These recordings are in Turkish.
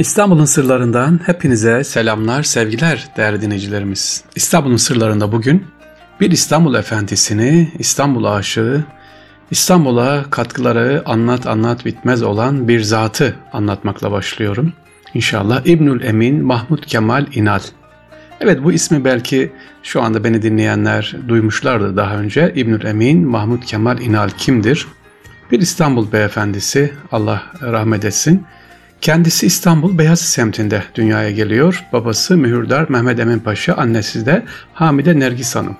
İstanbul'un sırlarından hepinize selamlar, sevgiler değerli dinleyicilerimiz. İstanbul'un sırlarında bugün bir İstanbul efendisini, İstanbul aşığı, İstanbul'a katkıları anlat anlat bitmez olan bir zatı anlatmakla başlıyorum. İnşallah İbnül Emin Mahmud Kemal İnal. Evet bu ismi belki şu anda beni dinleyenler duymuşlardı daha önce. İbnül Emin Mahmud Kemal İnal kimdir? Bir İstanbul beyefendisi Allah rahmet etsin. Kendisi İstanbul Beyazıt semtinde dünyaya geliyor. Babası Mühürdar Mehmet Emin Paşa, annesi de Hamide Nergis Hanım.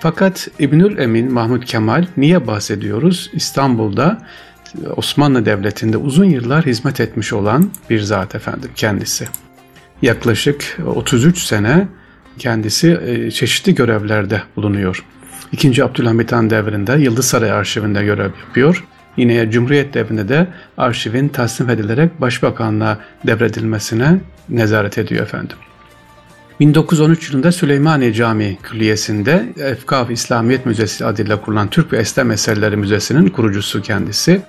Fakat İbnül Emin Mahmud Kemal niye bahsediyoruz? İstanbul'da Osmanlı Devleti'nde uzun yıllar hizmet etmiş olan bir zat efendim kendisi. Yaklaşık 33 sene kendisi e, çeşitli görevlerde bulunuyor. İkinci Abdülhamit Han devrinde Yıldız Saray Arşivinde görev yapıyor. Yine Cumhuriyet devrinde de arşivin tasnif edilerek başbakanlığa devredilmesine nezaret ediyor efendim. 1913 yılında Süleymaniye Camii Külliyesi'nde Efkaf İslamiyet Müzesi adıyla kurulan Türk ve Eslem Eserleri Müzesi'nin kurucusu kendisi.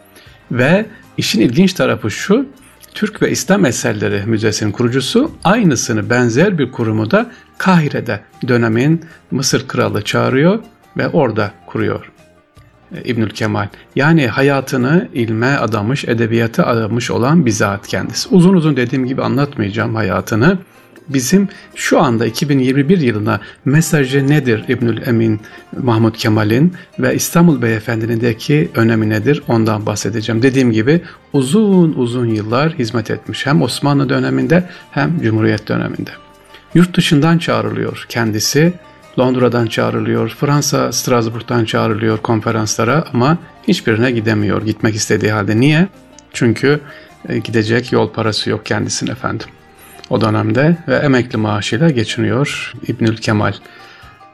Ve işin ilginç tarafı şu, Türk ve İslam Eserleri Müzesi'nin kurucusu aynısını benzer bir kurumu da Kahire'de dönemin Mısır kralı çağırıyor ve orada kuruyor. İbnül Kemal. Yani hayatını ilme adamış, edebiyata adamış olan bir zat kendisi. Uzun uzun dediğim gibi anlatmayacağım hayatını. Bizim şu anda 2021 yılına mesajı nedir İbnül Emin Mahmut Kemal'in ve İstanbul Beyefendi'ndeki önemi nedir ondan bahsedeceğim. Dediğim gibi uzun uzun yıllar hizmet etmiş hem Osmanlı döneminde hem Cumhuriyet döneminde. Yurt dışından çağrılıyor kendisi Londra'dan çağrılıyor, Fransa Strasbourg'dan çağrılıyor konferanslara ama hiçbirine gidemiyor gitmek istediği halde. Niye? Çünkü e, gidecek yol parası yok kendisine efendim. O dönemde ve emekli maaşıyla geçiniyor İbnül Kemal.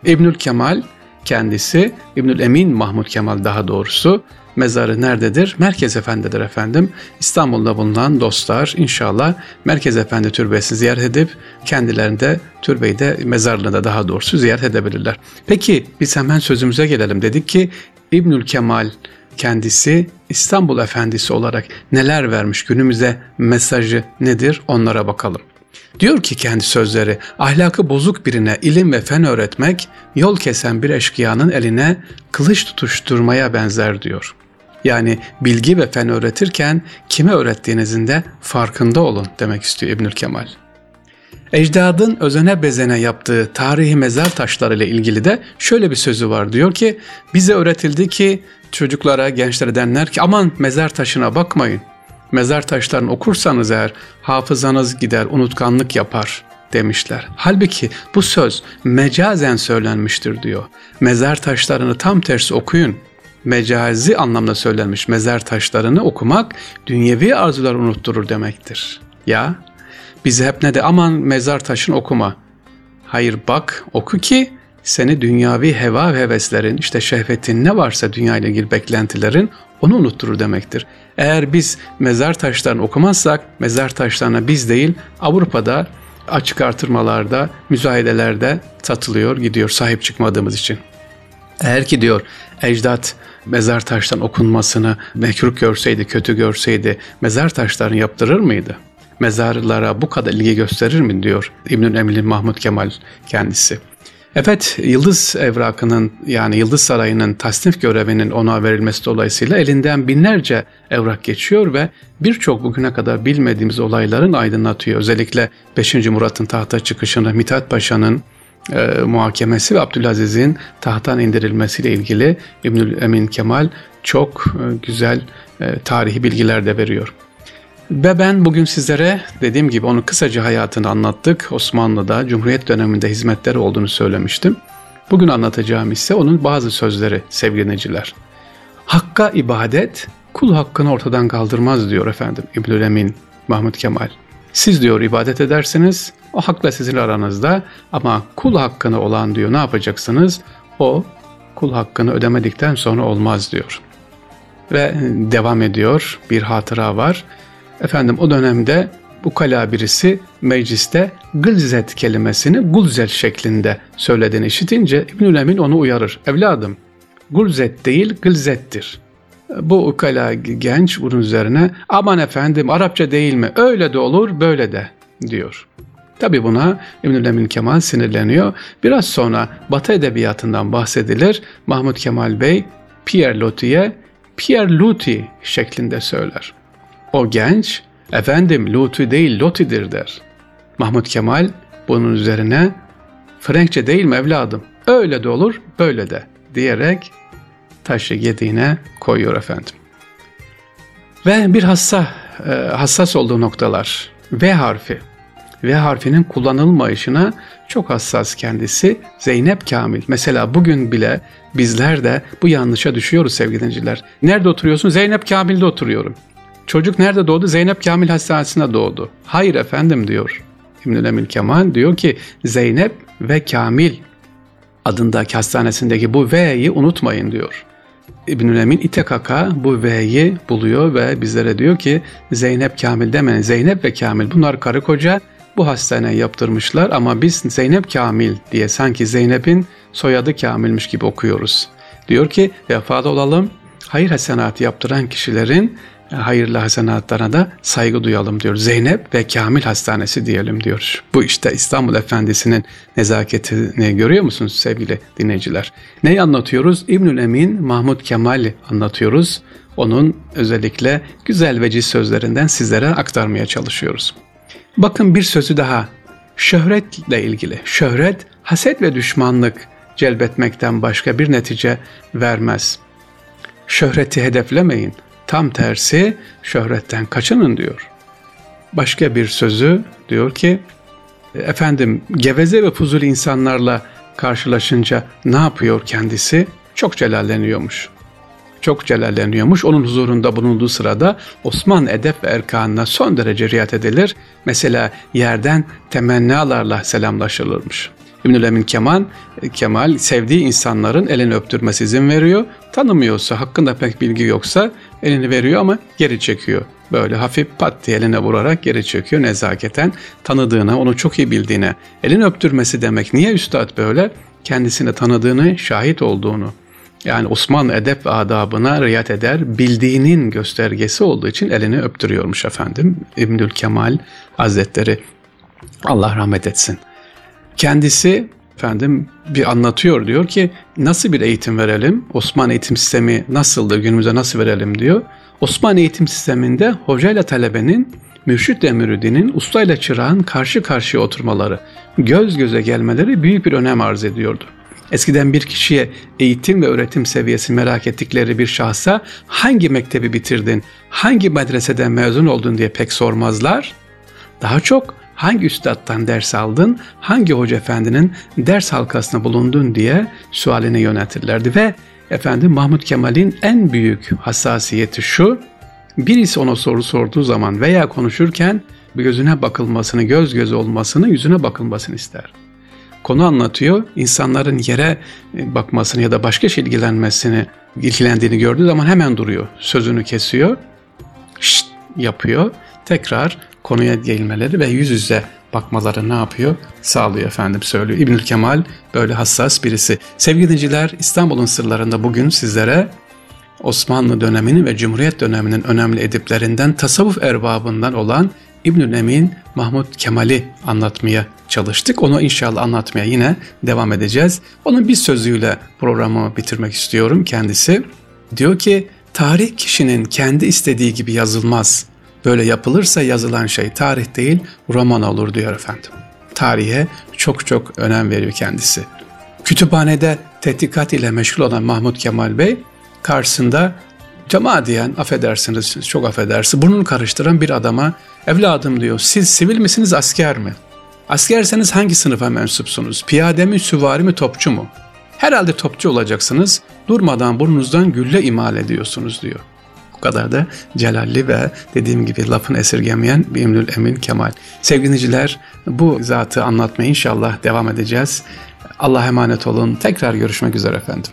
İbnül Kemal kendisi, İbnül Emin Mahmud Kemal daha doğrusu mezarı nerededir? Merkez Efendi'dir efendim. İstanbul'da bulunan dostlar inşallah Merkez Efendi türbesini ziyaret edip kendilerinde türbeyi de mezarlığında da daha doğrusu ziyaret edebilirler. Peki biz hemen sözümüze gelelim. Dedik ki İbnül Kemal kendisi İstanbul Efendisi olarak neler vermiş günümüze mesajı nedir onlara bakalım. Diyor ki kendi sözleri, ahlakı bozuk birine ilim ve fen öğretmek, yol kesen bir eşkıyanın eline kılıç tutuşturmaya benzer diyor. Yani bilgi ve fen öğretirken kime öğrettiğinizin de farkında olun demek istiyor İbnül Kemal. Ecdadın özene bezene yaptığı tarihi mezar taşları ile ilgili de şöyle bir sözü var. Diyor ki bize öğretildi ki çocuklara, gençlere denler ki aman mezar taşına bakmayın. Mezar taşlarını okursanız eğer hafızanız gider, unutkanlık yapar demişler. Halbuki bu söz mecazen söylenmiştir diyor. Mezar taşlarını tam tersi okuyun mecazi anlamda söylenmiş mezar taşlarını okumak dünyevi arzular unutturur demektir. Ya bize hep ne de aman mezar taşını okuma. Hayır bak oku ki seni dünyavi heva ve heveslerin işte şehvetin ne varsa dünya ile ilgili beklentilerin onu unutturur demektir. Eğer biz mezar taşlarını okumazsak mezar taşlarına biz değil Avrupa'da açık artırmalarda, müzayedelerde satılıyor, gidiyor sahip çıkmadığımız için. Eğer ki diyor ecdat mezar taştan okunmasını mekruh görseydi, kötü görseydi mezar taşlarını yaptırır mıydı? Mezarlara bu kadar ilgi gösterir mi diyor İbnül Emin Mahmud Kemal kendisi. Evet, Yıldız Evrakı'nın yani Yıldız Sarayı'nın tasnif görevinin ona verilmesi dolayısıyla elinden binlerce evrak geçiyor ve birçok bugüne kadar bilmediğimiz olayların aydınlatıyor. Özellikle 5. Murat'ın tahta çıkışını, Mithat Paşa'nın e, muhakemesi ve Abdülaziz'in tahttan indirilmesiyle ilgili İbnül Emin Kemal çok e, güzel e, tarihi bilgiler de veriyor. Ve ben bugün sizlere dediğim gibi onun kısaca hayatını anlattık. Osmanlı'da Cumhuriyet döneminde hizmetleri olduğunu söylemiştim. Bugün anlatacağım ise onun bazı sözleri sevgili dinleyiciler. Hakka ibadet kul hakkını ortadan kaldırmaz diyor efendim İbnül Emin Mahmut Kemal. Siz diyor ibadet edersiniz, o hakla sizin aranızda ama kul hakkını olan diyor ne yapacaksınız? O kul hakkını ödemedikten sonra olmaz diyor. Ve devam ediyor bir hatıra var. Efendim o dönemde bu kala birisi mecliste gılzet kelimesini gulzet şeklinde söylediğini işitince İbnül Emin onu uyarır. Evladım gulzet değil gılzettir. Bu ukala genç bunun üzerine aman efendim Arapça değil mi öyle de olur böyle de diyor. Tabi buna İbnül Emin Kemal sinirleniyor. Biraz sonra Batı Edebiyatı'ndan bahsedilir. Mahmut Kemal Bey Pierre Loti'ye Pierre Luti şeklinde söyler. O genç efendim Luti değil Loti'dir der. Mahmut Kemal bunun üzerine Frenkçe değil mi evladım? Öyle de olur böyle de diyerek taşı yediğine koyuyor efendim. Ve bir hassa, e, hassas olduğu noktalar. V harfi. V harfinin kullanılmayışına çok hassas kendisi Zeynep Kamil. Mesela bugün bile bizler de bu yanlışa düşüyoruz sevgili dinleyiciler. Nerede oturuyorsun? Zeynep Kamil'de oturuyorum. Çocuk nerede doğdu? Zeynep Kamil Hastanesi'nde doğdu. Hayır efendim diyor. İbnül Emil Kemal diyor ki Zeynep ve Kamil adındaki hastanesindeki bu V'yi unutmayın diyor. İbnül Emin İtekaka bu V'yi buluyor ve bizlere diyor ki Zeynep Kamil demeyin. Zeynep ve Kamil bunlar karı koca bu hastaneye yaptırmışlar ama biz Zeynep Kamil diye sanki Zeynep'in soyadı Kamilmiş gibi okuyoruz. Diyor ki vefada olalım, hayır hasenatı yaptıran kişilerin hayırlı hasenatlarına da saygı duyalım diyor. Zeynep ve Kamil Hastanesi diyelim diyor. Bu işte İstanbul Efendisi'nin nezaketini görüyor musunuz sevgili dinleyiciler? Neyi anlatıyoruz? İbnül Emin Mahmut Kemal'i anlatıyoruz. Onun özellikle güzel veciz sözlerinden sizlere aktarmaya çalışıyoruz. Bakın bir sözü daha. Şöhretle ilgili. Şöhret, haset ve düşmanlık celbetmekten başka bir netice vermez. Şöhreti hedeflemeyin. Tam tersi şöhretten kaçının diyor. Başka bir sözü diyor ki efendim geveze ve fuzul insanlarla karşılaşınca ne yapıyor kendisi? Çok celalleniyormuş. Çok celalleniyormuş. Onun huzurunda bulunduğu sırada Osman edep ve erkanına son derece riayet edilir. Mesela yerden temennalarla selamlaşılırmış. İbnül Emin Kemal, Kemal sevdiği insanların elini öptürmesi izin veriyor. Tanımıyorsa, hakkında pek bilgi yoksa elini veriyor ama geri çekiyor. Böyle hafif pat diye eline vurarak geri çekiyor nezaketen. Tanıdığına, onu çok iyi bildiğine. Elini öptürmesi demek. Niye üstad böyle? Kendisini tanıdığını, şahit olduğunu. Yani Osmanlı edep ve adabına riayet eder, bildiğinin göstergesi olduğu için elini öptürüyormuş efendim. İbnül Kemal Hazretleri Allah rahmet etsin. Kendisi efendim bir anlatıyor diyor ki nasıl bir eğitim verelim? Osmanlı eğitim sistemi nasıldır günümüzde nasıl verelim diyor. Osmanlı eğitim sisteminde hocayla talebenin mürşit müridinin ustayla çırağın karşı karşıya oturmaları, göz göze gelmeleri büyük bir önem arz ediyordu. Eskiden bir kişiye eğitim ve öğretim seviyesi merak ettikleri bir şahsa hangi mektebi bitirdin, hangi medreseden mezun oldun diye pek sormazlar. Daha çok hangi üstadtan ders aldın, hangi hoca efendinin ders halkasına bulundun diye sualine yöneltirlerdi ve efendim Mahmut Kemal'in en büyük hassasiyeti şu, birisi ona soru sorduğu zaman veya konuşurken gözüne bakılmasını, göz göz olmasını, yüzüne bakılmasını ister. Konu anlatıyor, insanların yere bakmasını ya da başka şey ilgilenmesini, ilgilendiğini gördüğü zaman hemen duruyor. Sözünü kesiyor, şşt yapıyor, tekrar konuya gelmeleri ve yüz yüze bakmaları ne yapıyor? Sağlıyor efendim söylüyor. İbnül Kemal böyle hassas birisi. Sevgili dinleyiciler İstanbul'un sırlarında bugün sizlere Osmanlı döneminin ve Cumhuriyet döneminin önemli ediplerinden tasavvuf erbabından olan İbnül Emin Mahmut Kemal'i anlatmaya çalıştık. Onu inşallah anlatmaya yine devam edeceğiz. Onun bir sözüyle programı bitirmek istiyorum kendisi. Diyor ki tarih kişinin kendi istediği gibi yazılmaz. Böyle yapılırsa yazılan şey tarih değil roman olur diyor efendim. Tarihe çok çok önem veriyor kendisi. Kütüphanede tetkikat ile meşgul olan Mahmut Kemal Bey karşısında cama diyen affedersiniz çok affedersiniz burnunu karıştıran bir adama evladım diyor siz sivil misiniz asker mi? Askerseniz hangi sınıfa mensupsunuz? Piyade mi, süvari mi, topçu mu? Herhalde topçu olacaksınız. Durmadan burnunuzdan gülle imal ediyorsunuz diyor kadar da celalli ve dediğim gibi lafın esirgemeyen bir Emin Kemal. Sevgili dinleyiciler bu zatı anlatmaya inşallah devam edeceğiz. Allah'a emanet olun. Tekrar görüşmek üzere efendim.